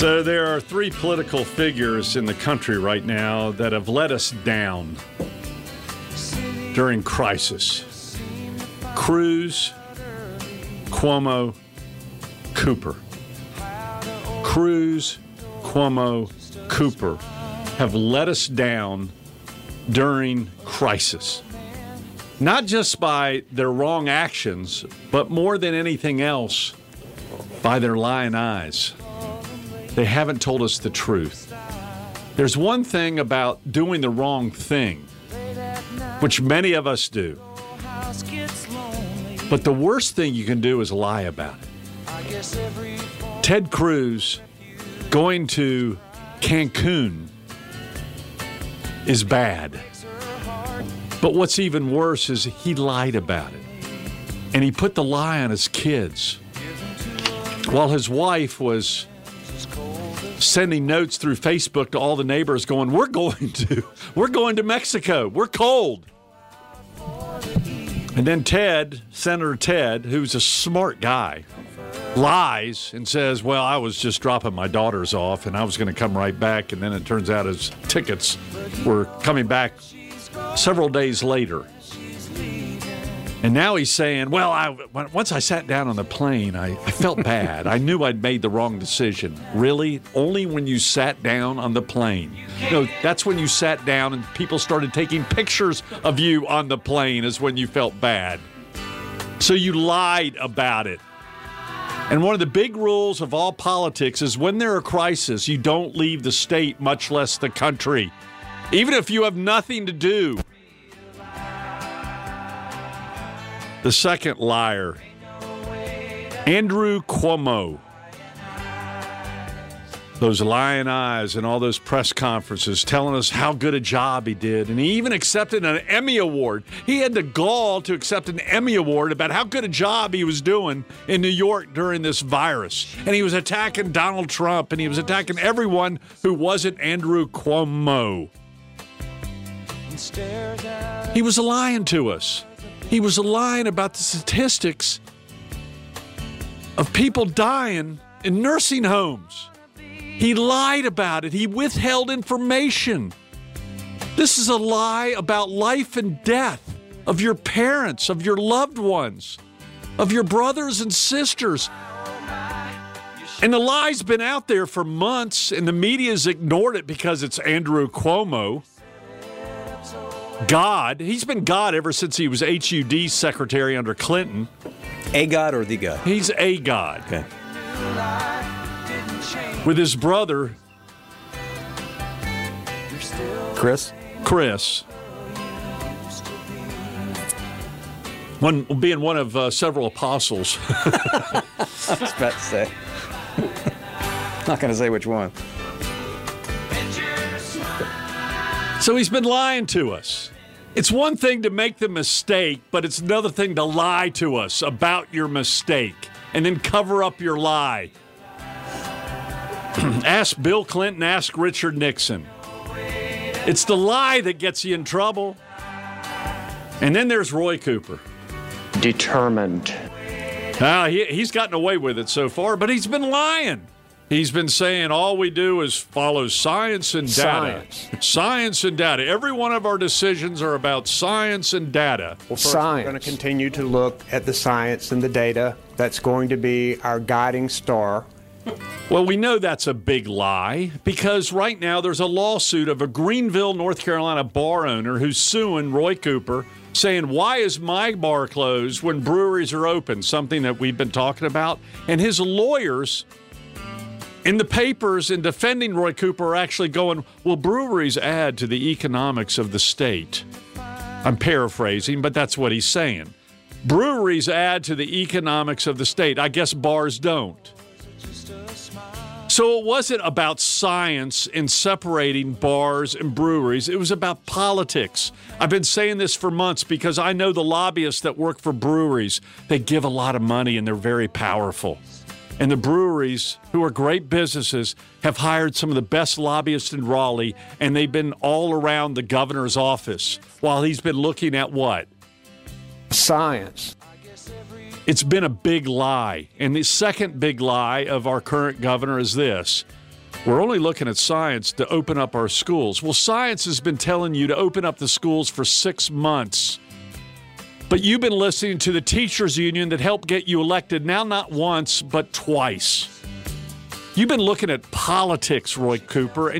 So there are three political figures in the country right now that have let us down during crisis. Cruz, Cuomo, Cooper. Cruz, Cuomo, Cooper have let us down during crisis. Not just by their wrong actions, but more than anything else, by their lying eyes. They haven't told us the truth. There's one thing about doing the wrong thing, which many of us do. But the worst thing you can do is lie about it. Ted Cruz going to Cancun is bad. But what's even worse is he lied about it. And he put the lie on his kids. While his wife was sending notes through Facebook to all the neighbors going, We're going to, we're going to Mexico. We're cold. And then Ted, Senator Ted, who's a smart guy, lies and says, Well, I was just dropping my daughters off and I was going to come right back. And then it turns out his tickets were coming back several days later. And now he's saying, Well, I, once I sat down on the plane, I, I felt bad. I knew I'd made the wrong decision. Really? Only when you sat down on the plane. No, that's when you sat down and people started taking pictures of you on the plane, is when you felt bad. So you lied about it. And one of the big rules of all politics is when there are crises, you don't leave the state, much less the country, even if you have nothing to do. The second liar, Andrew Cuomo. Those lying eyes and all those press conferences telling us how good a job he did. And he even accepted an Emmy Award. He had the gall to accept an Emmy Award about how good a job he was doing in New York during this virus. And he was attacking Donald Trump and he was attacking everyone who wasn't Andrew Cuomo. He was lying to us. He was lying about the statistics of people dying in nursing homes. He lied about it. He withheld information. This is a lie about life and death of your parents, of your loved ones, of your brothers and sisters. And the lie's been out there for months, and the media's ignored it because it's Andrew Cuomo. God. He's been God ever since he was HUD secretary under Clinton. A God or the God? He's a God. Okay. With his brother, Chris? Chris. One being one of uh, several apostles. I was about to say. Not going to say which one. So he's been lying to us. It's one thing to make the mistake, but it's another thing to lie to us about your mistake and then cover up your lie. ask Bill Clinton, ask Richard Nixon. It's the lie that gets you in trouble. And then there's Roy Cooper. Determined. Now, he, he's gotten away with it so far, but he's been lying. He's been saying all we do is follow science and data. Science. Science and data. Every one of our decisions are about science and data. Well, first, Science. we're going to continue to look at the science and the data. That's going to be our guiding star. Well, we know that's a big lie because right now there's a lawsuit of a Greenville, North Carolina bar owner who's suing Roy Cooper saying, Why is my bar closed when breweries are open? Something that we've been talking about. And his lawyers in the papers in defending Roy Cooper are actually going, will breweries add to the economics of the state. I'm paraphrasing, but that's what he's saying. Breweries add to the economics of the state. I guess bars don't. So it wasn't about science in separating bars and breweries. It was about politics. I've been saying this for months because I know the lobbyists that work for breweries. They give a lot of money and they're very powerful. And the breweries, who are great businesses, have hired some of the best lobbyists in Raleigh, and they've been all around the governor's office while he's been looking at what? Science. It's been a big lie. And the second big lie of our current governor is this We're only looking at science to open up our schools. Well, science has been telling you to open up the schools for six months. But you've been listening to the teachers union that helped get you elected now not once, but twice. You've been looking at politics, Roy Cooper, and